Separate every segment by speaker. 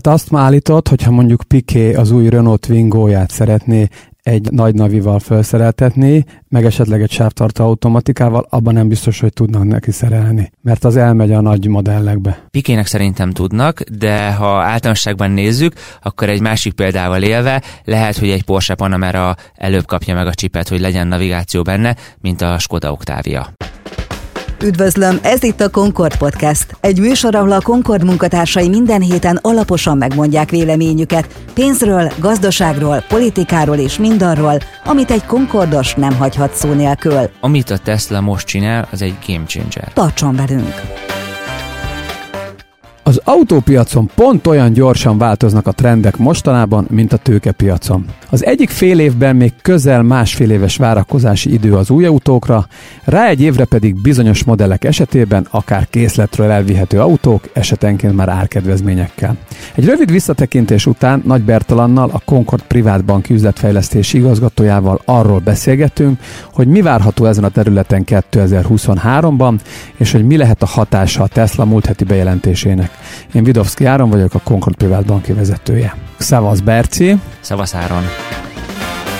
Speaker 1: Tehát azt állított, hogyha mondjuk Piqué az új Renault Twingo-ját szeretné egy nagy navival felszereltetni, meg esetleg egy sávtartó automatikával, abban nem biztos, hogy tudnak neki szerelni, mert az elmegy a nagy modellekbe.
Speaker 2: Pikének szerintem tudnak, de ha általánosságban nézzük, akkor egy másik példával élve lehet, hogy egy Porsche Panamera előbb kapja meg a csipet, hogy legyen navigáció benne, mint a Skoda Octavia.
Speaker 3: Üdvözlöm, ez itt a Concord Podcast. Egy műsor, ahol a Concord munkatársai minden héten alaposan megmondják véleményüket pénzről, gazdaságról, politikáról és mindarról, amit egy Concordos nem hagyhat szó nélkül.
Speaker 2: Amit a Tesla most csinál, az egy game changer.
Speaker 3: Tartson velünk!
Speaker 1: Az autópiacon pont olyan gyorsan változnak a trendek mostanában, mint a tőkepiacon. Az egyik fél évben még közel másfél éves várakozási idő az új autókra, rá egy évre pedig bizonyos modellek esetében akár készletről elvihető autók, esetenként már árkedvezményekkel. Egy rövid visszatekintés után Nagy Bertalannal, a Concord Privát Bank üzletfejlesztési igazgatójával arról beszélgetünk, hogy mi várható ezen a területen 2023-ban, és hogy mi lehet a hatása a Tesla múlt heti bejelentésének. Én Vidovszki Áron vagyok, a Concord Privát Banki vezetője. Szavasz Berci!
Speaker 2: Szavasz Áron!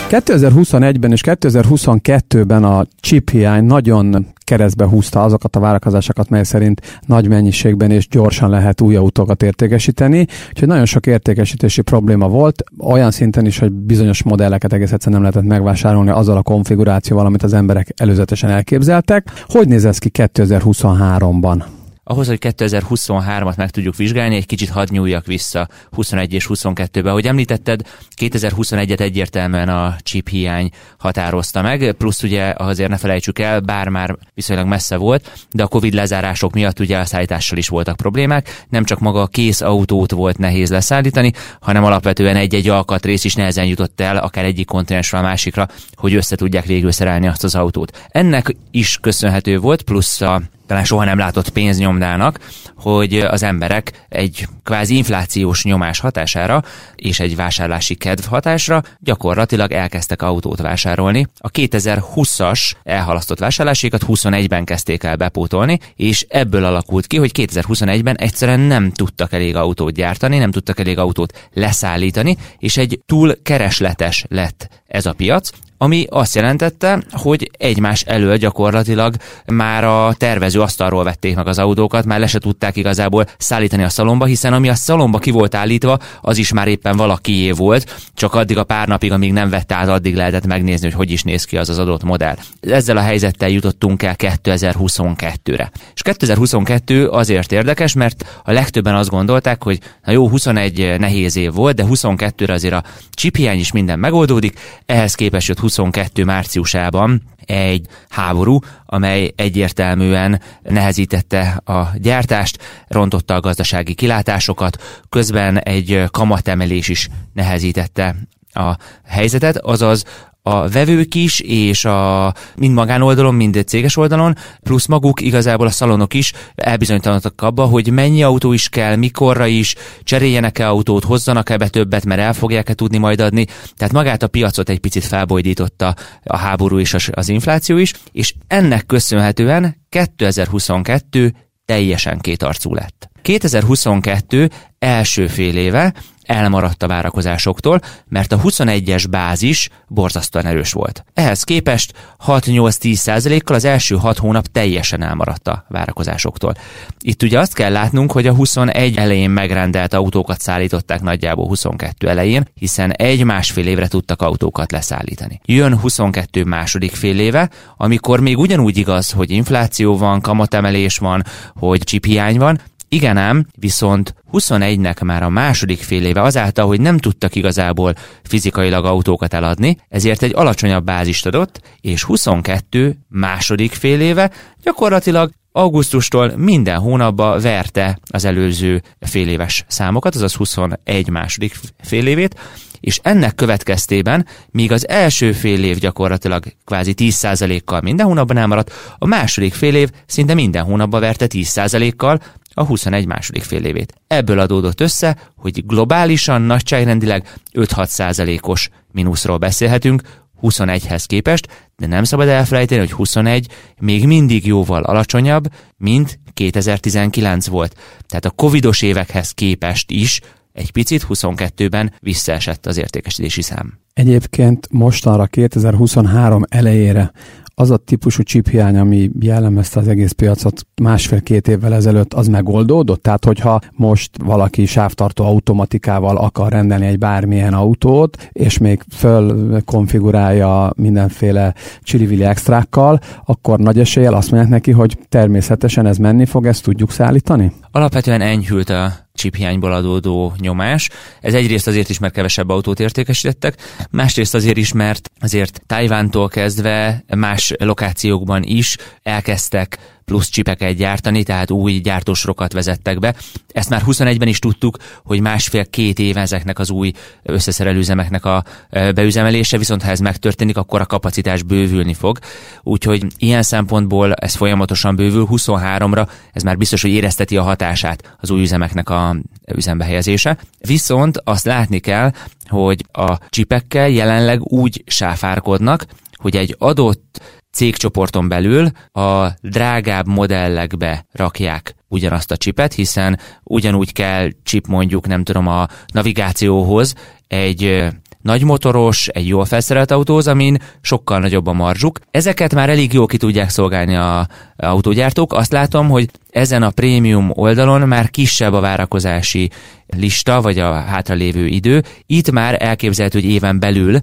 Speaker 1: 2021-ben és 2022-ben a chip hiány nagyon keresztbe húzta azokat a várakozásokat, mely szerint nagy mennyiségben és gyorsan lehet új autókat értékesíteni. Úgyhogy nagyon sok értékesítési probléma volt, olyan szinten is, hogy bizonyos modelleket egész egyszerűen nem lehetett megvásárolni azzal a konfigurációval, amit az emberek előzetesen elképzeltek. Hogy néz ez ki 2023-ban?
Speaker 2: Ahhoz, hogy 2023-at meg tudjuk vizsgálni, egy kicsit hadd nyúljak vissza 21 és 22-be. Ahogy említetted, 2021-et egyértelműen a chip hiány határozta meg, plusz ugye azért ne felejtsük el, bár már viszonylag messze volt, de a Covid lezárások miatt ugye a szállítással is voltak problémák, nem csak maga a kész autót volt nehéz leszállítani, hanem alapvetően egy-egy alkatrész is nehezen jutott el, akár egyik kontinensről a másikra, hogy össze tudják végül szerelni azt az autót. Ennek is köszönhető volt, plusz a talán soha nem látott pénznyomdának, hogy az emberek egy kvázi inflációs nyomás hatására és egy vásárlási kedv hatásra gyakorlatilag elkezdtek autót vásárolni. A 2020-as elhalasztott vásárlásikat 21-ben kezdték el bepótolni, és ebből alakult ki, hogy 2021-ben egyszerűen nem tudtak elég autót gyártani, nem tudtak elég autót leszállítani, és egy túl keresletes lett ez a piac, ami azt jelentette, hogy egymás elől gyakorlatilag már a tervező asztalról vették meg az autókat, már le se tudták igazából szállítani a szalomba, hiszen ami a szalomba ki volt állítva, az is már éppen valakié volt, csak addig a pár napig, amíg nem vette át, addig lehetett megnézni, hogy hogy is néz ki az az adott modell. Ezzel a helyzettel jutottunk el 2022-re. És 2022 azért érdekes, mert a legtöbben azt gondolták, hogy na jó, 21 nehéz év volt, de 22-re azért a csiphiány is minden megoldódik, ehhez képest jött 22 márciusában egy háború, amely egyértelműen nehezítette a gyártást, rontotta a gazdasági kilátásokat, közben egy kamatemelés is nehezítette a helyzetet, azaz a vevők is, és a mind magánoldalon, mind céges oldalon, plusz maguk igazából a szalonok is elbizonytalanodtak abba, hogy mennyi autó is kell, mikorra is, cseréljenek-e autót, hozzanak-e be többet, mert el fogják-e tudni majd adni. Tehát magát a piacot egy picit felbojdította a háború és az infláció is, és ennek köszönhetően 2022 teljesen kétarcú lett. 2022 első fél éve elmaradt a várakozásoktól, mert a 21-es bázis borzasztóan erős volt. Ehhez képest 6-8-10 kal az első 6 hónap teljesen elmaradt a várakozásoktól. Itt ugye azt kell látnunk, hogy a 21 elején megrendelt autókat szállították nagyjából 22 elején, hiszen egy-másfél évre tudtak autókat leszállítani. Jön 22 második fél éve, amikor még ugyanúgy igaz, hogy infláció van, kamatemelés van, hogy csiphiány van, igen ám, viszont 21-nek már a második fél éve azáltal, hogy nem tudtak igazából fizikailag autókat eladni, ezért egy alacsonyabb bázist adott, és 22 második fél éve gyakorlatilag augusztustól minden hónapba verte az előző fél éves számokat, azaz 21 második fél évét, és ennek következtében, míg az első fél év gyakorlatilag kvázi 10%-kal minden hónapban elmaradt, a második fél év szinte minden hónapban verte 10%-kal, a 21 második fél évét. Ebből adódott össze, hogy globálisan nagyságrendileg 5-6 százalékos mínuszról beszélhetünk, 21-hez képest, de nem szabad elfelejteni, hogy 21 még mindig jóval alacsonyabb, mint 2019 volt. Tehát a covidos évekhez képest is egy picit, 22-ben visszaesett az értékesítési szám.
Speaker 1: Egyébként mostanra 2023 elejére az a típusú csiphiány, ami jellemezte az egész piacot másfél-két évvel ezelőtt, az megoldódott? Tehát, hogyha most valaki sávtartó automatikával akar rendelni egy bármilyen autót, és még fölkonfigurálja mindenféle csili extrákkal, akkor nagy eséllyel azt mondják neki, hogy természetesen ez menni fog, ezt tudjuk szállítani?
Speaker 2: Alapvetően enyhült a csiphiányból adódó nyomás. Ez egyrészt azért is, mert kevesebb autót értékesítettek, másrészt azért is, mert azért Tajvántól kezdve más lokációkban is elkezdtek plusz csipeket gyártani, tehát új gyártósorokat vezettek be. Ezt már 21-ben is tudtuk, hogy másfél-két év ezeknek az új összeszerelőzemeknek a beüzemelése, viszont ha ez megtörténik, akkor a kapacitás bővülni fog. Úgyhogy ilyen szempontból ez folyamatosan bővül, 23-ra ez már biztos, hogy érezteti a hatását az új üzemeknek a üzembe helyezése. Viszont azt látni kell, hogy a csipekkel jelenleg úgy sáfárkodnak, hogy egy adott cégcsoporton belül a drágább modellekbe rakják ugyanazt a csipet, hiszen ugyanúgy kell chip mondjuk, nem tudom, a navigációhoz egy nagy motoros, egy jól felszerelt autóhoz, amin sokkal nagyobb a marzsuk. Ezeket már elég jól ki tudják szolgálni a autógyártók. Azt látom, hogy ezen a prémium oldalon már kisebb a várakozási lista, vagy a hátralévő idő. Itt már elképzelhető, hogy éven belül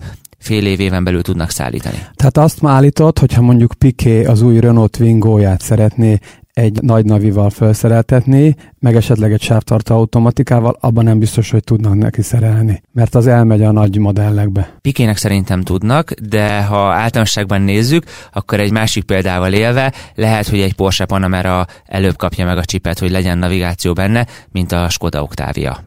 Speaker 2: fél év éven belül tudnak szállítani.
Speaker 1: Tehát azt már állított, hogyha mondjuk Piqué az új Renault Twingo-ját szeretné egy nagy navival felszereltetni, meg esetleg egy sávtartó automatikával, abban nem biztos, hogy tudnak neki szerelni, mert az elmegy a nagy modellekbe.
Speaker 2: Pikének szerintem tudnak, de ha általánosságban nézzük, akkor egy másik példával élve lehet, hogy egy Porsche Panamera előbb kapja meg a csipet, hogy legyen navigáció benne, mint a Skoda Octavia.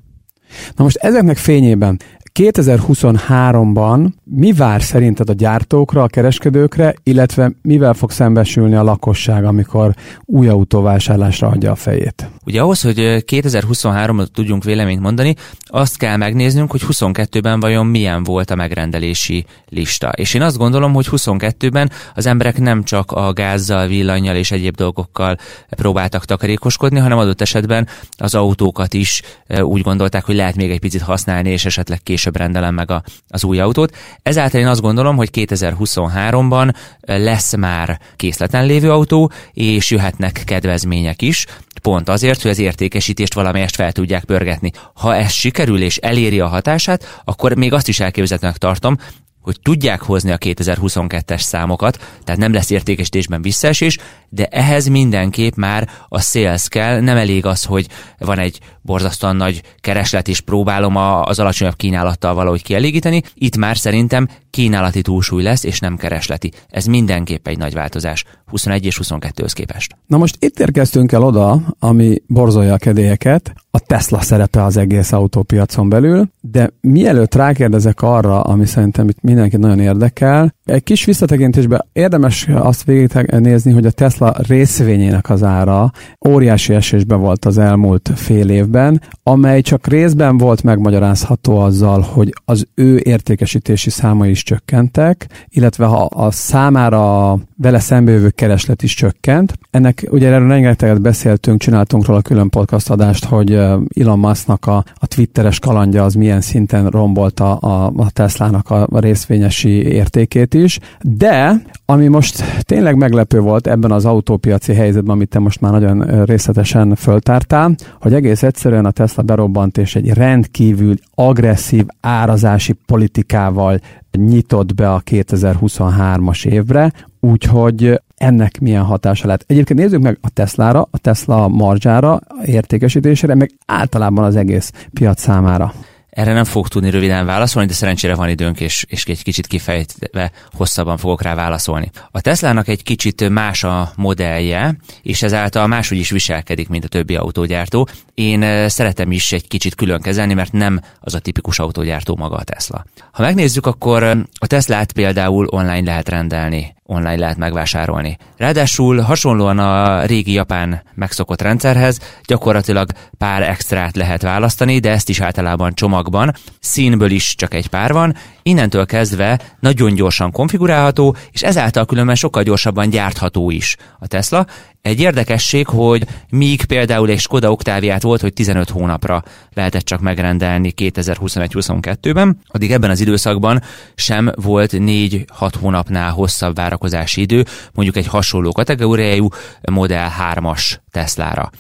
Speaker 1: Na most ezeknek fényében 2023-ban mi vár szerinted a gyártókra, a kereskedőkre, illetve mivel fog szembesülni a lakosság, amikor új autóvásárlásra adja a fejét?
Speaker 2: Ugye ahhoz, hogy 2023-ban tudjunk véleményt mondani, azt kell megnéznünk, hogy 22-ben vajon milyen volt a megrendelési lista. És én azt gondolom, hogy 22-ben az emberek nem csak a gázzal, villanyjal és egyéb dolgokkal próbáltak takarékoskodni, hanem adott esetben az autókat is úgy gondolták, hogy lehet még egy picit használni, és esetleg később rendelem meg a, az új autót. Ezáltal én azt gondolom, hogy 2023-ban lesz már készleten lévő autó, és jöhetnek kedvezmények is, pont azért, hogy az értékesítést valamelyest fel tudják pörgetni. Ha ez sikerül és eléri a hatását, akkor még azt is elképzelhetőnek tartom, hogy tudják hozni a 2022-es számokat, tehát nem lesz értékesítésben visszaesés, de ehhez mindenképp már a sales kell, nem elég az, hogy van egy borzasztóan nagy kereslet, és próbálom az alacsonyabb kínálattal valahogy kielégíteni. Itt már szerintem kínálati túlsúly lesz, és nem keresleti. Ez mindenképp egy nagy változás 21 és 22-höz képest.
Speaker 1: Na most itt érkeztünk el oda, ami borzolja a kedélyeket, a Tesla szerepe az egész autópiacon belül, de mielőtt rákérdezek arra, ami szerintem itt mindenki nagyon érdekel, egy kis visszatekintésben érdemes azt végignézni, hogy a Tesla részvényének az ára óriási esésben volt az elmúlt fél évben, amely csak részben volt megmagyarázható azzal, hogy az ő értékesítési számai is csökkentek, illetve ha a számára vele szembejövő kereslet is csökkent. Ennek ugye erről rengeteget beszéltünk, csináltunk róla külön podcast adást, hogy Elon Musknak a, a twitteres kalandja az milyen szinten rombolta a, a Teslának a, a részvényesi értékét is, de ami most tényleg meglepő volt ebben az autópiaci helyzetben, amit te most már nagyon részletesen föltártál, hogy egész egyszerűen a Tesla berobbant és egy rendkívül agresszív árazási politikával nyitott be a 2023-as évre, úgyhogy ennek milyen hatása lehet. Egyébként nézzük meg a Teslára, a Tesla marzsára, értékesítésére, meg általában az egész piac számára.
Speaker 2: Erre nem fog tudni röviden válaszolni, de szerencsére van időnk, és, és egy kicsit kifejtve hosszabban fogok rá válaszolni. A Teslának egy kicsit más a modellje, és ezáltal máshogy is viselkedik, mint a többi autógyártó. Én szeretem is egy kicsit külön kezelni, mert nem az a tipikus autógyártó maga a Tesla. Ha megnézzük, akkor a Teslát például online lehet rendelni online lehet megvásárolni. Ráadásul hasonlóan a régi japán megszokott rendszerhez gyakorlatilag pár extrát lehet választani, de ezt is általában csomagban. Színből is csak egy pár van, innentől kezdve nagyon gyorsan konfigurálható, és ezáltal különben sokkal gyorsabban gyártható is a Tesla. Egy érdekesség, hogy míg például egy Skoda Octaviát volt, hogy 15 hónapra lehetett csak megrendelni 2021-22-ben, addig ebben az időszakban sem volt 4-6 hónapnál hosszabb várakozási idő, mondjuk egy hasonló kategóriájú Model 3-as Teslára.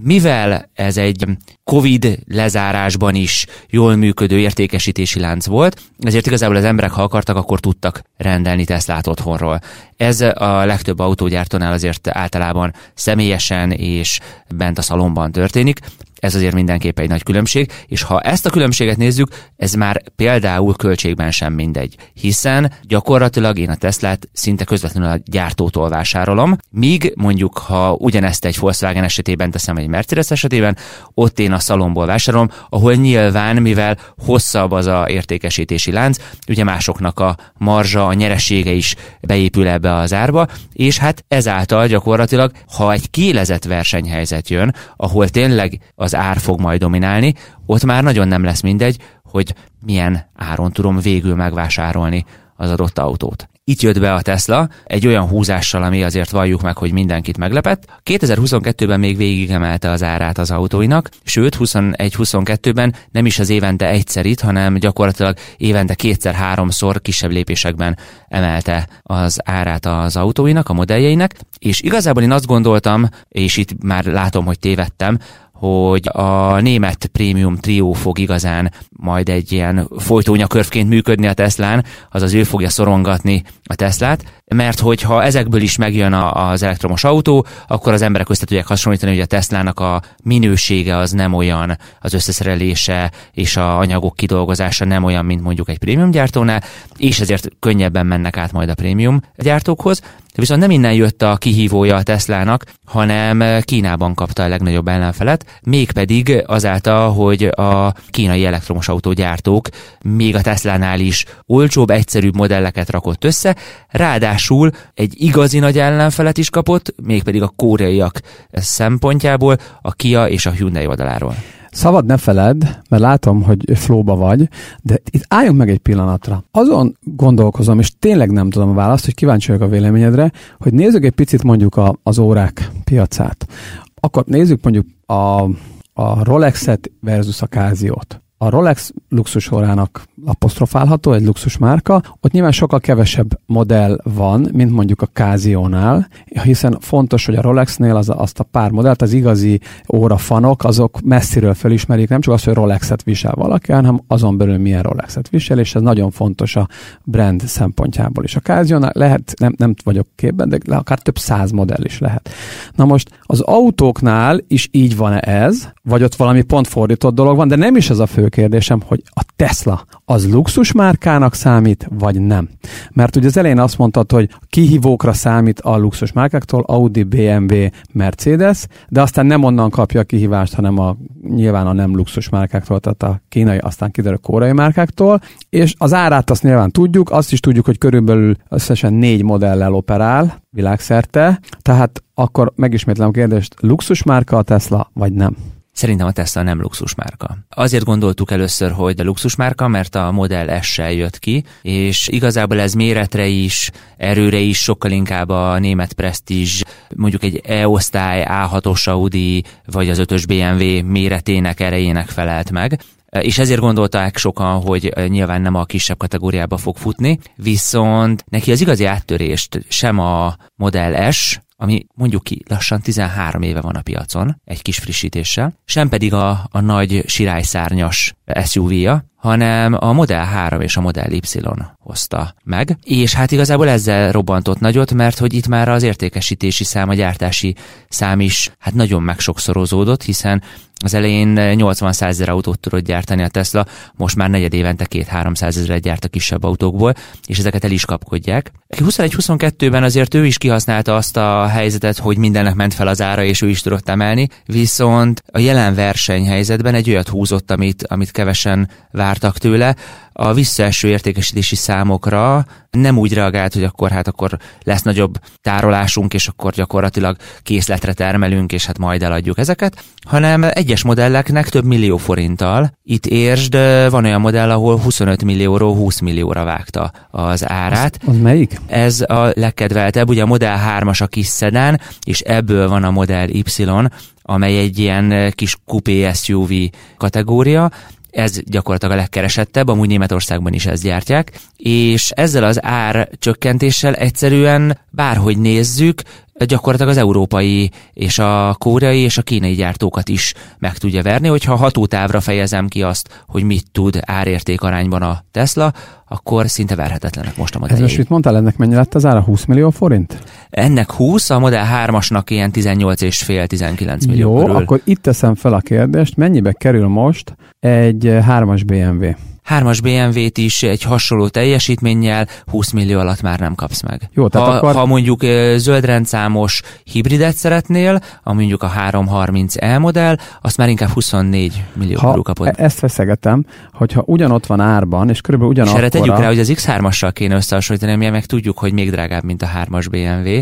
Speaker 2: Mivel ez egy COVID lezárásban is jól működő értékesítési lánc volt, ezért igazából az emberek, ha akartak, akkor tudtak rendelni Teslát otthonról. Ez a legtöbb autógyártónál azért általában személyesen és bent a szalomban történik, ez azért mindenképp egy nagy különbség, és ha ezt a különbséget nézzük, ez már például költségben sem mindegy, hiszen gyakorlatilag én a Teslát szinte közvetlenül a gyártótól vásárolom, míg mondjuk, ha ugyanezt egy Volkswagen esetében teszem egy Mercedes esetében, ott én a szalomból vásárolom, ahol nyilván, mivel hosszabb az a értékesítési lánc, ugye másoknak a marzsa, a nyeresége is beépül ebbe az árba, és hát ezáltal gyakorlatilag, ha egy kélezett versenyhelyzet jön, ahol tényleg az az ár fog majd dominálni, ott már nagyon nem lesz mindegy, hogy milyen áron tudom végül megvásárolni az adott autót. Itt jött be a Tesla egy olyan húzással, ami azért valljuk meg, hogy mindenkit meglepett. 2022-ben még végigemelte az árát az autóinak, sőt 21-22-ben nem is az évente egyszerit, hanem gyakorlatilag évente kétszer-háromszor kisebb lépésekben emelte az árát az autóinak, a modelljeinek, és igazából én azt gondoltam, és itt már látom, hogy tévedtem, hogy a német prémium trió fog igazán majd egy ilyen folytónyakörvként működni a Teslán, azaz ő fogja szorongatni a Teslát, mert hogyha ezekből is megjön az elektromos autó, akkor az emberek össze tudják hasonlítani, hogy a Teslának a minősége az nem olyan, az összeszerelése és a anyagok kidolgozása nem olyan, mint mondjuk egy prémium gyártónál, és ezért könnyebben mennek át majd a prémium gyártókhoz. Viszont nem innen jött a kihívója a Teslának, hanem Kínában kapta a legnagyobb ellenfelet, mégpedig azáltal, hogy a kínai elektromos autógyártók még a Teslánál is olcsóbb, egyszerűbb modelleket rakott össze, ráadásul egy igazi nagy ellenfelet is kapott, mégpedig a koreaiak szempontjából, a Kia és a Hyundai oldaláról.
Speaker 1: Szabad ne feled, mert látom, hogy flóba vagy, de itt álljunk meg egy pillanatra. Azon gondolkozom, és tényleg nem tudom a választ, hogy kíváncsi vagyok a véleményedre, hogy nézzük egy picit mondjuk a, az órák piacát. Akkor nézzük mondjuk a, a Rolexet versus a Casio-t a Rolex luxusorának apostrofálható, egy luxus márka, ott nyilván sokkal kevesebb modell van, mint mondjuk a Casio-nál, hiszen fontos, hogy a Rolexnél az, azt a pár modellt, az igazi órafanok, azok messziről felismerik, nem csak az, hogy Rolexet visel valaki, hanem azon belül milyen Rolexet visel, és ez nagyon fontos a brand szempontjából is. A Casio-nál lehet, nem, nem vagyok képben, de akár több száz modell is lehet. Na most az autóknál is így van-e ez, vagy ott valami pont fordított dolog van, de nem is ez a fő kérdésem, hogy a Tesla az luxusmárkának számít, vagy nem? Mert ugye az elején azt mondtad, hogy kihívókra számít a luxusmárkáktól, Audi, BMW, Mercedes, de aztán nem onnan kapja a kihívást, hanem a, nyilván a nem luxusmárkáktól, tehát a kínai, aztán kiderül a koreai márkáktól, és az árát azt nyilván tudjuk, azt is tudjuk, hogy körülbelül összesen négy modellel operál világszerte, tehát akkor megismétlem a kérdést, luxusmárka a Tesla, vagy nem?
Speaker 2: Szerintem a Tesla nem luxusmárka. Azért gondoltuk először, hogy a luxusmárka, mert a Model S-sel jött ki, és igazából ez méretre is, erőre is sokkal inkább a német presztízs, mondjuk egy E-osztály, A6-os Audi, vagy az 5-ös BMW méretének, erejének felelt meg és ezért gondolták sokan, hogy nyilván nem a kisebb kategóriába fog futni, viszont neki az igazi áttörést sem a Model S, ami mondjuk ki lassan 13 éve van a piacon, egy kis frissítéssel, sem pedig a, a nagy sirályszárnyas SUV-ja, hanem a Model 3 és a Model Y hozta meg. És hát igazából ezzel robbantott nagyot, mert hogy itt már az értékesítési szám, a gyártási szám is hát nagyon megsokszorozódott, hiszen az elején 80-100 ezer autót tudott gyártani a Tesla, most már negyed évente 2-300 ezeret gyárt a kisebb autókból, és ezeket el is kapkodják. 21-22-ben azért ő is kihasználta azt a helyzetet, hogy mindennek ment fel az ára, és ő is tudott emelni, viszont a jelen versenyhelyzetben egy olyat húzott, amit, amit kevesen vártak tőle, a visszaeső értékesítési számokra nem úgy reagált, hogy akkor hát akkor lesz nagyobb tárolásunk, és akkor gyakorlatilag készletre termelünk, és hát majd eladjuk ezeket, hanem egyáltalán egyes modelleknek több millió forinttal. Itt értsd, van olyan modell, ahol 25 millióról 20 millióra vágta az árát.
Speaker 1: Az, az melyik?
Speaker 2: Ez a legkedveltebb, ugye a Model 3-as a kis szedán, és ebből van a Model Y, amely egy ilyen kis kupé SUV kategória, ez gyakorlatilag a legkeresettebb, amúgy Németországban is ezt gyártják, és ezzel az ár csökkentéssel egyszerűen bárhogy nézzük, gyakorlatilag az európai és a koreai és a kínai gyártókat is meg tudja verni, hogyha hatótávra fejezem ki azt, hogy mit tud árérték arányban a Tesla, akkor szinte verhetetlenek most a modelljei.
Speaker 1: Ez most mit mondtál, ennek mennyi lett az ára? 20 millió forint?
Speaker 2: Ennek 20, a Model 3-asnak ilyen 18,5-19 millió
Speaker 1: Jó,
Speaker 2: körül.
Speaker 1: akkor itt teszem fel a kérdést, mennyibe kerül most egy 3-as BMW?
Speaker 2: Hármas BMW-t is egy hasonló teljesítménnyel 20 millió alatt már nem kapsz meg.
Speaker 1: Jó, tehát
Speaker 2: ha,
Speaker 1: akkor...
Speaker 2: ha mondjuk zöldrendszámos hibridet szeretnél, a mondjuk a 330e modell, azt már inkább 24 millió
Speaker 1: ha
Speaker 2: kapod.
Speaker 1: e- ezt feszegetem, hogyha ugyanott van árban, és körülbelül
Speaker 2: És erre tegyük rá, hogy az X3-assal kéne összehasonlítani, mi meg tudjuk, hogy még drágább, mint a 3-as BMW.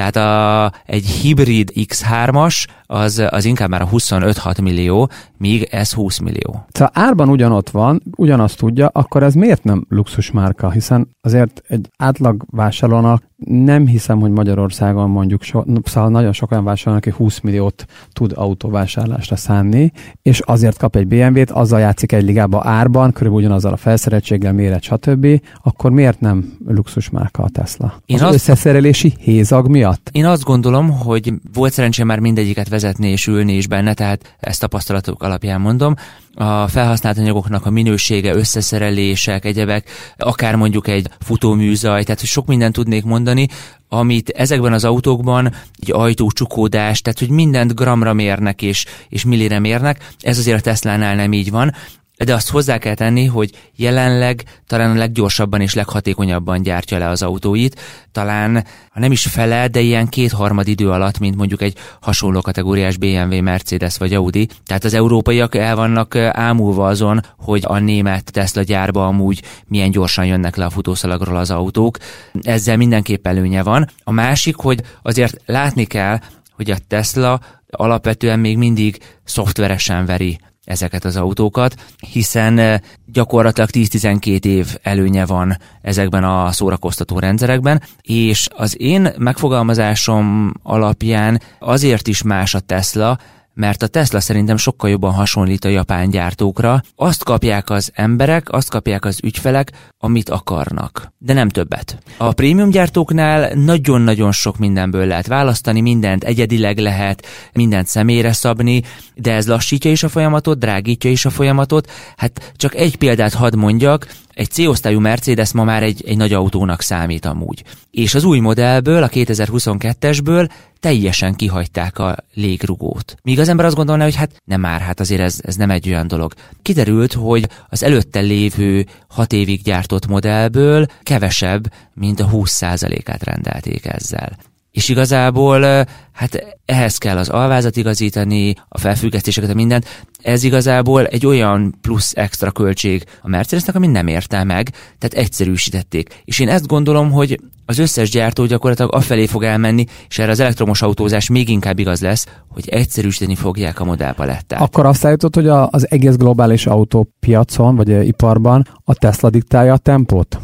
Speaker 2: Tehát a, egy hibrid X3-as az, az inkább már a 25-6 millió, míg ez 20 millió.
Speaker 1: Ha árban ugyanott van, ugyanazt tudja, akkor ez miért nem luxus márka? Hiszen azért egy átlag vásárlónak nem hiszem, hogy Magyarországon mondjuk so, szóval nagyon sok olyan vásárló, aki 20 milliót tud autóvásárlásra szánni, és azért kap egy BMW-t, azzal játszik egy ligába árban, körülbelül ugyanazzal a felszereltséggel, méret, stb., akkor miért nem luxusmárka a Tesla?
Speaker 2: Én
Speaker 1: az
Speaker 2: azt-
Speaker 1: összeszerelési hézag miatt?
Speaker 2: Én azt gondolom, hogy volt szerencsém már mindegyiket vezetni és ülni is benne, tehát ezt tapasztalatok alapján mondom. A felhasznált anyagoknak a minősége, összeszerelések, egyebek, akár mondjuk egy futóműzaj, tehát sok mindent tudnék mondani, amit ezekben az autókban egy ajtócsukódás, tehát hogy mindent gramra mérnek és, és millire mérnek, ez azért a Teslánál nem így van, de azt hozzá kell tenni, hogy jelenleg talán a leggyorsabban és leghatékonyabban gyártja le az autóit, talán ha nem is fele, de ilyen kétharmad idő alatt, mint mondjuk egy hasonló kategóriás BMW, Mercedes vagy Audi. Tehát az európaiak el vannak ámulva azon, hogy a német Tesla gyárba amúgy milyen gyorsan jönnek le a futószalagról az autók. Ezzel mindenképp előnye van. A másik, hogy azért látni kell, hogy a Tesla alapvetően még mindig szoftveresen veri ezeket az autókat, hiszen eh, gyakorlatilag 10-12 év előnye van ezekben a szórakoztató rendszerekben, és az én megfogalmazásom alapján azért is más a Tesla, mert a Tesla szerintem sokkal jobban hasonlít a japán gyártókra. Azt kapják az emberek, azt kapják az ügyfelek, amit akarnak, de nem többet. A prémium gyártóknál nagyon-nagyon sok mindenből lehet választani, mindent egyedileg lehet, mindent személyre szabni, de ez lassítja is a folyamatot, drágítja is a folyamatot. Hát csak egy példát hadd mondjak, egy C-osztályú Mercedes ma már egy, egy nagy autónak számít amúgy. És az új modellből, a 2022-esből teljesen kihagyták a légrugót. Míg az ember azt gondolná, hogy hát nem már, hát azért ez, ez nem egy olyan dolog. Kiderült, hogy az előtte lévő hat évig gyártott modellből kevesebb, mint a 20%-át rendelték ezzel. És igazából hát ehhez kell az alvázat igazítani, a felfüggesztéseket, a mindent. Ez igazából egy olyan plusz extra költség a Mercedesnek, amit nem érte meg, tehát egyszerűsítették. És én ezt gondolom, hogy az összes gyártó gyakorlatilag afelé fog elmenni, és erre az elektromos autózás még inkább igaz lesz, hogy egyszerűsíteni fogják a modellpalettát.
Speaker 1: Akkor azt állítod, hogy az egész globális autópiacon, vagy iparban a Tesla diktálja a tempót?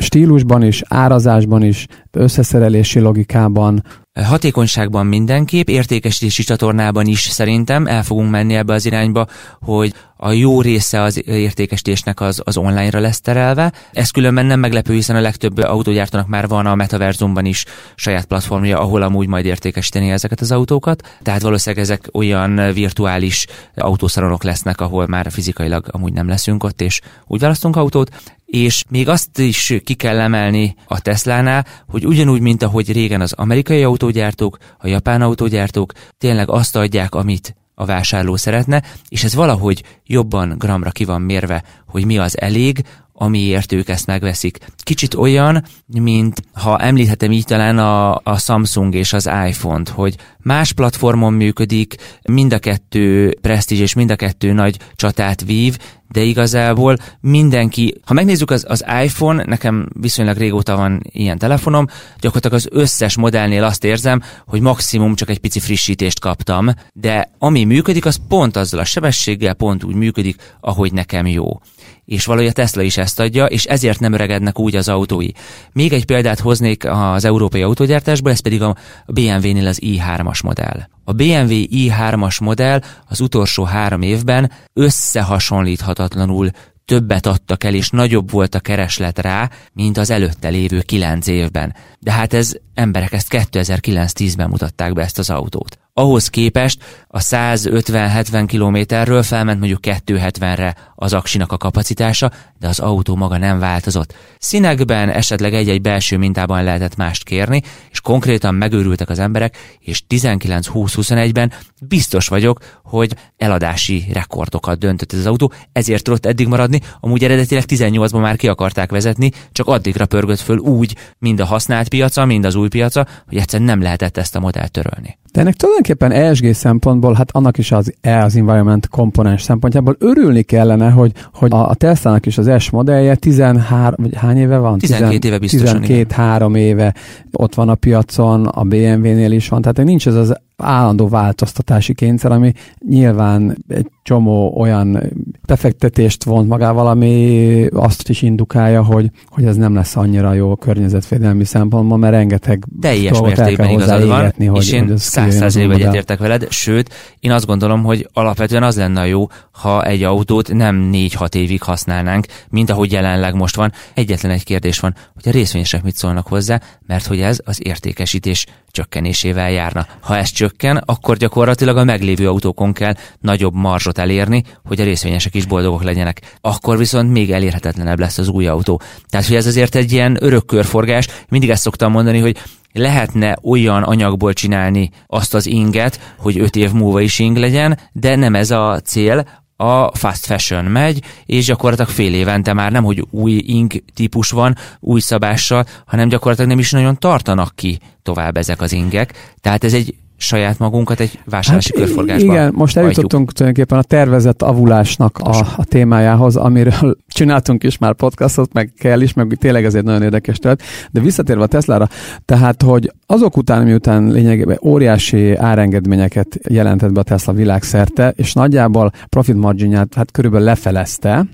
Speaker 1: Stílusban is, árazásban is, összeszerelési logikában,
Speaker 2: Hatékonyságban mindenképp, értékesítési csatornában is szerintem el fogunk menni ebbe az irányba, hogy a jó része az értékesítésnek az, az online-ra lesz terelve. Ez különben nem meglepő, hiszen a legtöbb autógyártónak már van a metaverzumban is saját platformja, ahol amúgy majd értékesíteni ezeket az autókat. Tehát valószínűleg ezek olyan virtuális autószalonok lesznek, ahol már fizikailag amúgy nem leszünk ott, és úgy választunk autót. És még azt is ki kell emelni a Teslánál, hogy ugyanúgy, mint ahogy régen az amerikai autógyártók, a japán autógyártók tényleg azt adják, amit a vásárló szeretne, és ez valahogy jobban gramra ki van mérve, hogy mi az elég, amiért ők ezt megveszik. Kicsit olyan, mint ha említhetem így talán a, a Samsung és az iPhone-t, hogy más platformon működik, mind a kettő presztízs és mind a kettő nagy csatát vív, de igazából mindenki, ha megnézzük az, az iPhone, nekem viszonylag régóta van ilyen telefonom, gyakorlatilag az összes modellnél azt érzem, hogy maximum csak egy pici frissítést kaptam, de ami működik, az pont azzal a sebességgel pont úgy működik, ahogy nekem jó és valahogy a Tesla is ezt adja, és ezért nem öregednek úgy az autói. Még egy példát hoznék az európai autógyártásból, ez pedig a BMW-nél az i3-as modell. A BMW i3-as modell az utolsó három évben összehasonlíthatatlanul többet adtak el, és nagyobb volt a kereslet rá, mint az előtte lévő kilenc évben. De hát ez emberek ezt 2009-10-ben mutatták be ezt az autót ahhoz képest a 150-70 kilométerről felment mondjuk 270-re az aksinak a kapacitása, de az autó maga nem változott. Színekben esetleg egy-egy belső mintában lehetett mást kérni, és konkrétan megőrültek az emberek, és 19-20-21-ben biztos vagyok, hogy eladási rekordokat döntött ez az autó, ezért tudott eddig maradni, amúgy eredetileg 18-ban már ki akarták vezetni, csak addigra pörgött föl úgy, mind a használt piaca, mind az új piaca, hogy egyszerűen nem lehetett ezt a modellt törölni.
Speaker 1: De ennek tulajdonképpen ESG szempontból, hát annak is az E az environment komponens szempontjából örülni kellene, hogy, hogy a, a Tesla-nak is az S modellje 13, vagy hány éve van?
Speaker 2: 12 éve biztosan.
Speaker 1: 12-3 éve ott van a piacon, a BMW-nél is van, tehát nincs ez az állandó változtatási kényszer, ami nyilván egy csomó olyan befektetést vont magával, ami azt is indukálja, hogy, hogy ez nem lesz annyira jó környezetvédelmi szempontból, mert rengeteg
Speaker 2: teljes mértékben igazad van, hogy, és én száz százalékban egyetértek veled, sőt, én azt gondolom, hogy alapvetően az lenne jó, ha egy autót nem 4-6 évig használnánk, mint ahogy jelenleg most van. Egyetlen egy kérdés van, hogy a részvényesek mit szólnak hozzá, mert hogy ez az értékesítés csökkenésével járna. Ha ez csökken, akkor gyakorlatilag a meglévő autókon kell nagyobb marzsot elérni, hogy a részvényesek is boldogok legyenek. Akkor viszont még elérhetetlenebb lesz az új autó. Tehát, hogy ez azért egy ilyen örök körforgás. Mindig ezt szoktam mondani, hogy lehetne olyan anyagból csinálni azt az inget, hogy öt év múlva is ing legyen, de nem ez a cél, a fast fashion megy, és gyakorlatilag fél évente már nem, hogy új ink típus van, új szabással, hanem gyakorlatilag nem is nagyon tartanak ki tovább ezek az ingek. Tehát ez egy saját magunkat egy vásárlási hát körforgásba
Speaker 1: Igen, most eljutottunk hajtjuk. tulajdonképpen a tervezett avulásnak a, a témájához, amiről csináltunk is már podcastot, meg kell is, meg tényleg ez egy nagyon érdekes terület. De visszatérve a Teslára, tehát, hogy azok után, miután lényegében óriási árengedményeket jelentett be a Tesla világszerte, és nagyjából profit marginját hát körülbelül lefelezte,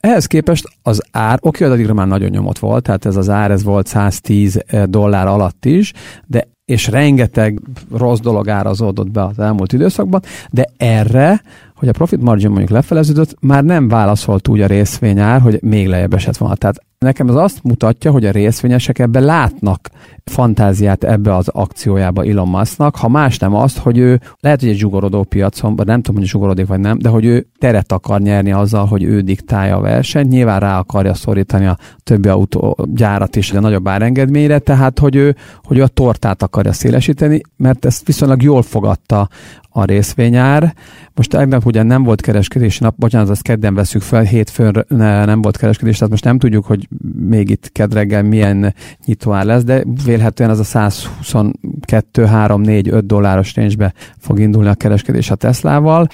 Speaker 1: ehhez képest az ár, oké, addigra már nagyon nyomott volt, tehát ez az ár, ez volt 110 dollár alatt is, de és rengeteg rossz dolog árazódott be az elmúlt időszakban, de erre, hogy a profit margin mondjuk lefeleződött, már nem válaszolt úgy a részvényár, hogy még lejjebb esett volna. Tehát nekem ez azt mutatja, hogy a részvényesek ebbe látnak fantáziát ebbe az akciójába Elon Musknak, ha más nem azt, hogy ő lehet, hogy egy zsugorodó piacon, vagy nem tudom, hogy zsugorodik vagy nem, de hogy ő teret akar nyerni azzal, hogy ő diktálja a versenyt, nyilván rá akarja szorítani a többi autógyárat is a nagyobb árengedményre, tehát hogy ő, hogy ő a tortát akarja szélesíteni, mert ezt viszonylag jól fogadta a részvényár. Most tegnap ugye nem volt kereskedési nap, bocsánat, azt kedden veszük fel, hétfőn nem volt kereskedés, tehát most nem tudjuk, hogy még itt kedreggel milyen nyitóár lesz, de vélhetően az a 122, 3, 4, 5 dolláros range fog indulni a kereskedés a Teslával.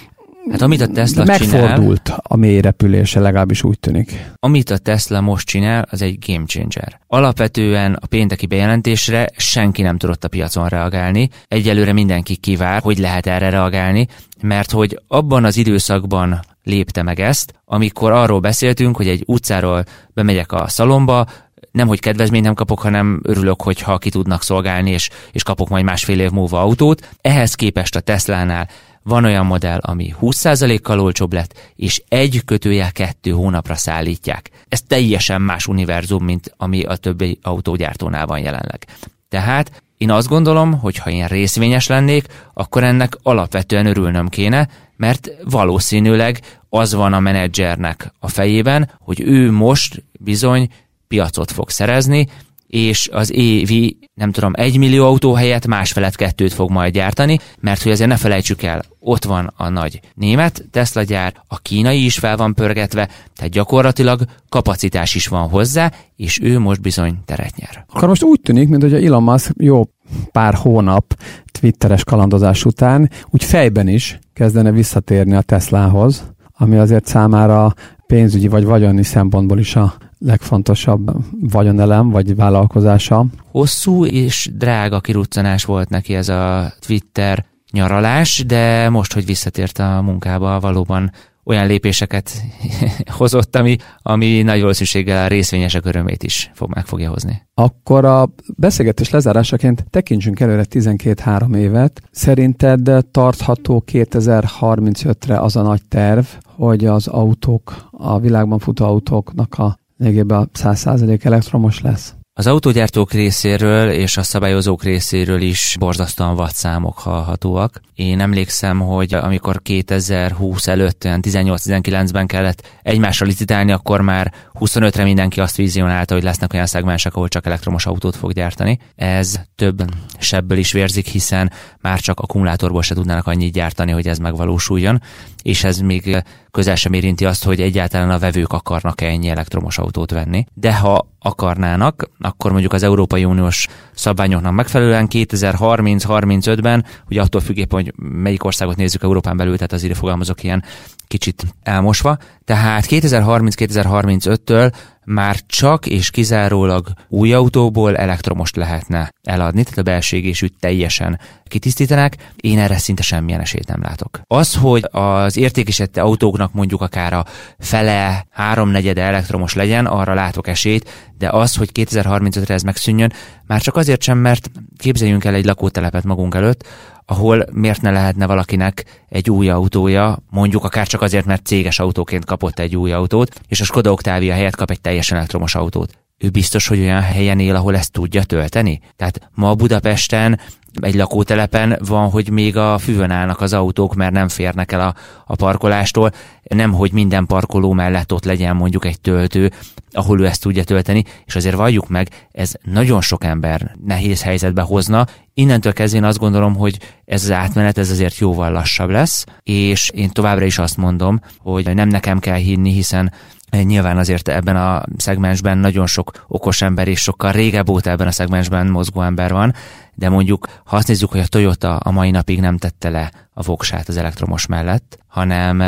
Speaker 2: Hát amit a Tesla
Speaker 1: Megfordult
Speaker 2: csinál,
Speaker 1: a mély repülése, legalábbis úgy tűnik.
Speaker 2: Amit a Tesla most csinál, az egy game changer. Alapvetően a pénteki bejelentésre senki nem tudott a piacon reagálni. Egyelőre mindenki kivár, hogy lehet erre reagálni, mert hogy abban az időszakban lépte meg ezt, amikor arról beszéltünk, hogy egy utcáról bemegyek a szalomba, nem, hogy kedvezményt nem kapok, hanem örülök, hogyha ki tudnak szolgálni, és, és kapok majd másfél év múlva autót. Ehhez képest a Teslánál van olyan modell, ami 20%-kal olcsóbb lett, és egy kötője kettő hónapra szállítják. Ez teljesen más univerzum, mint ami a többi autógyártónál van jelenleg. Tehát én azt gondolom, hogy ha én részvényes lennék, akkor ennek alapvetően örülnöm kéne, mert valószínűleg az van a menedzsernek a fejében, hogy ő most bizony piacot fog szerezni, és az évi, nem tudom, egy millió autó helyett másfelett kettőt fog majd gyártani, mert hogy azért ne felejtsük el, ott van a nagy német Tesla gyár, a kínai is fel van pörgetve, tehát gyakorlatilag kapacitás is van hozzá, és ő most bizony teret nyer.
Speaker 1: Akkor most úgy tűnik, mint hogy a Elon Musk jó pár hónap twitteres kalandozás után úgy fejben is kezdene visszatérni a Teslahoz, ami azért számára pénzügyi vagy vagyoni szempontból is a legfontosabb vagyonelem vagy vállalkozása.
Speaker 2: Hosszú és drága kiruccanás volt neki ez a Twitter nyaralás, de most, hogy visszatért a munkába, valóban olyan lépéseket hozott, ami, ami nagy valószínűséggel a részvényesek örömét is fog, meg fogja hozni.
Speaker 1: Akkor a beszélgetés lezárásaként tekintsünk előre 12-3 évet. Szerinted tartható 2035-re az a nagy terv, hogy az autók, a világban futó autóknak a lényegében 100% elektromos lesz?
Speaker 2: Az autógyártók részéről és a szabályozók részéről is borzasztóan vad számok hallhatóak. Én emlékszem, hogy amikor 2020 előtt, 18-19-ben kellett egymásra licitálni, akkor már 25-re mindenki azt vizionálta, hogy lesznek olyan szegmensek, ahol csak elektromos autót fog gyártani. Ez több sebből is vérzik, hiszen már csak akkumulátorból se tudnának annyit gyártani, hogy ez megvalósuljon, és ez még közel sem érinti azt, hogy egyáltalán a vevők akarnak-e ennyi elektromos autót venni. De ha akarnának, akkor mondjuk az Európai Uniós szabványoknak megfelelően 2030-35-ben, ugye attól függéppen, hogy melyik országot nézzük Európán belül, tehát azért fogalmazok ilyen kicsit elmosva. Tehát 2030-2035-től már csak és kizárólag új autóból elektromost lehetne eladni, tehát a belső égésűt teljesen kitisztítanák. Én erre szinte semmilyen esélyt nem látok. Az, hogy az értékesített autóknak mondjuk akár a fele, háromnegyede elektromos legyen, arra látok esélyt, de az, hogy 2035-re ez megszűnjön, már csak azért sem, mert képzeljünk el egy lakótelepet magunk előtt, ahol miért ne lehetne valakinek egy új autója, mondjuk akár csak azért, mert céges autóként kapott egy új autót, és a Skoda Octavia helyett kap egy teljesen elektromos autót. Ő biztos, hogy olyan helyen él, ahol ezt tudja tölteni? Tehát ma Budapesten egy lakótelepen van, hogy még a füvön állnak az autók, mert nem férnek el a, a parkolástól, nem, hogy minden parkoló mellett ott legyen mondjuk egy töltő, ahol ő ezt tudja tölteni, és azért valljuk meg, ez nagyon sok ember nehéz helyzetbe hozna. Innentől kezdve én azt gondolom, hogy ez az átmenet ez azért jóval lassabb lesz, és én továbbra is azt mondom, hogy nem nekem kell hinni, hiszen Nyilván azért ebben a szegmensben nagyon sok okos ember és sokkal régebb óta ebben a szegmensben mozgó ember van, de mondjuk ha azt nézzük, hogy a Toyota a mai napig nem tette le a voksát az elektromos mellett, hanem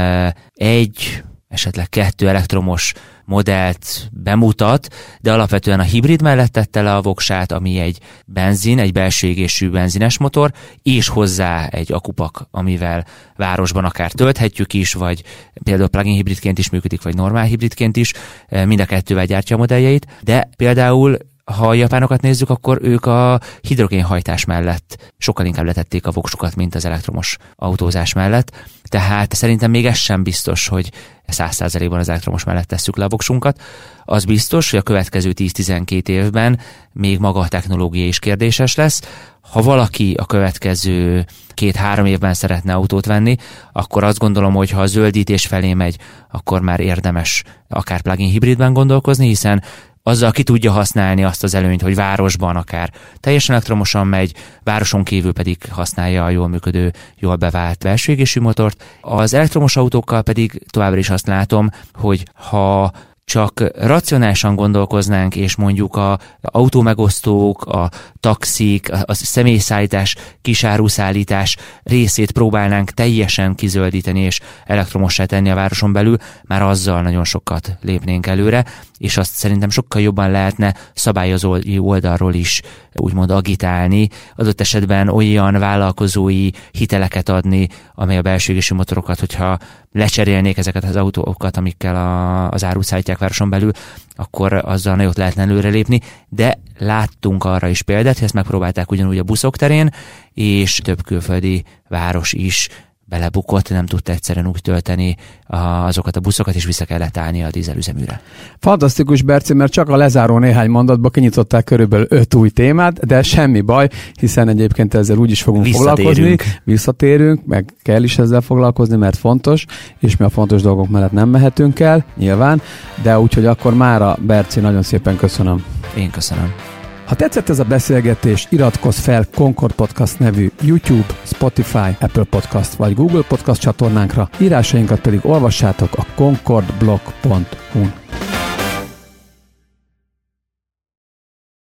Speaker 2: egy esetleg kettő elektromos modellt bemutat, de alapvetően a hibrid mellett tette le a voksát, ami egy benzin, egy belső égésű benzines motor, és hozzá egy akupak, amivel városban akár tölthetjük is, vagy például plug-in hibridként is működik, vagy normál hibridként is, mind a kettővel gyártja a modelljeit, de például ha a japánokat nézzük, akkor ők a hidrogénhajtás mellett sokkal inkább letették a voksukat, mint az elektromos autózás mellett. Tehát szerintem még ez sem biztos, hogy 100%-ban az elektromos mellett tesszük le a voksunkat. Az biztos, hogy a következő 10-12 évben még maga a technológia is kérdéses lesz. Ha valaki a következő két-három évben szeretne autót venni, akkor azt gondolom, hogy ha a zöldítés felé megy, akkor már érdemes akár plug-in hibridben gondolkozni, hiszen azzal ki tudja használni azt az előnyt, hogy városban akár teljesen elektromosan megy, városon kívül pedig használja a jól működő, jól bevált belső motort. Az elektromos autókkal pedig továbbra is azt látom, hogy ha csak racionálisan gondolkoznánk, és mondjuk a autómegosztók, a taxik, a személyszállítás, kisáruszállítás részét próbálnánk teljesen kizöldíteni és elektromossá tenni a városon belül, már azzal nagyon sokat lépnénk előre, és azt szerintem sokkal jobban lehetne szabályozói oldalról is úgymond agitálni, adott esetben olyan vállalkozói hiteleket adni, amely a belső motorokat, hogyha lecserélnék ezeket az autókat, amikkel a, az árut szállítják városon belül, akkor azzal nagyot lehetne előrelépni, de láttunk arra is példát, hogy ezt megpróbálták ugyanúgy a buszok terén, és több külföldi város is belebukott, nem tudta egyszerűen úgy tölteni azokat a buszokat, és vissza kellett állni a dízelüzeműre.
Speaker 1: Fantasztikus, Berci, mert csak a lezáró néhány mondatba kinyitották körülbelül öt új témát, de semmi baj, hiszen egyébként ezzel úgy is fogunk foglalkozni. Visszatérünk, meg kell is ezzel foglalkozni, mert fontos, és mi a fontos dolgok mellett nem mehetünk el, nyilván, de úgyhogy akkor mára, Berci, nagyon szépen köszönöm.
Speaker 2: Én köszönöm.
Speaker 1: Ha tetszett ez a beszélgetés, iratkozz fel Concord Podcast nevű YouTube, Spotify, Apple Podcast vagy Google Podcast csatornánkra, írásainkat pedig olvassátok a concordblog.hu-n.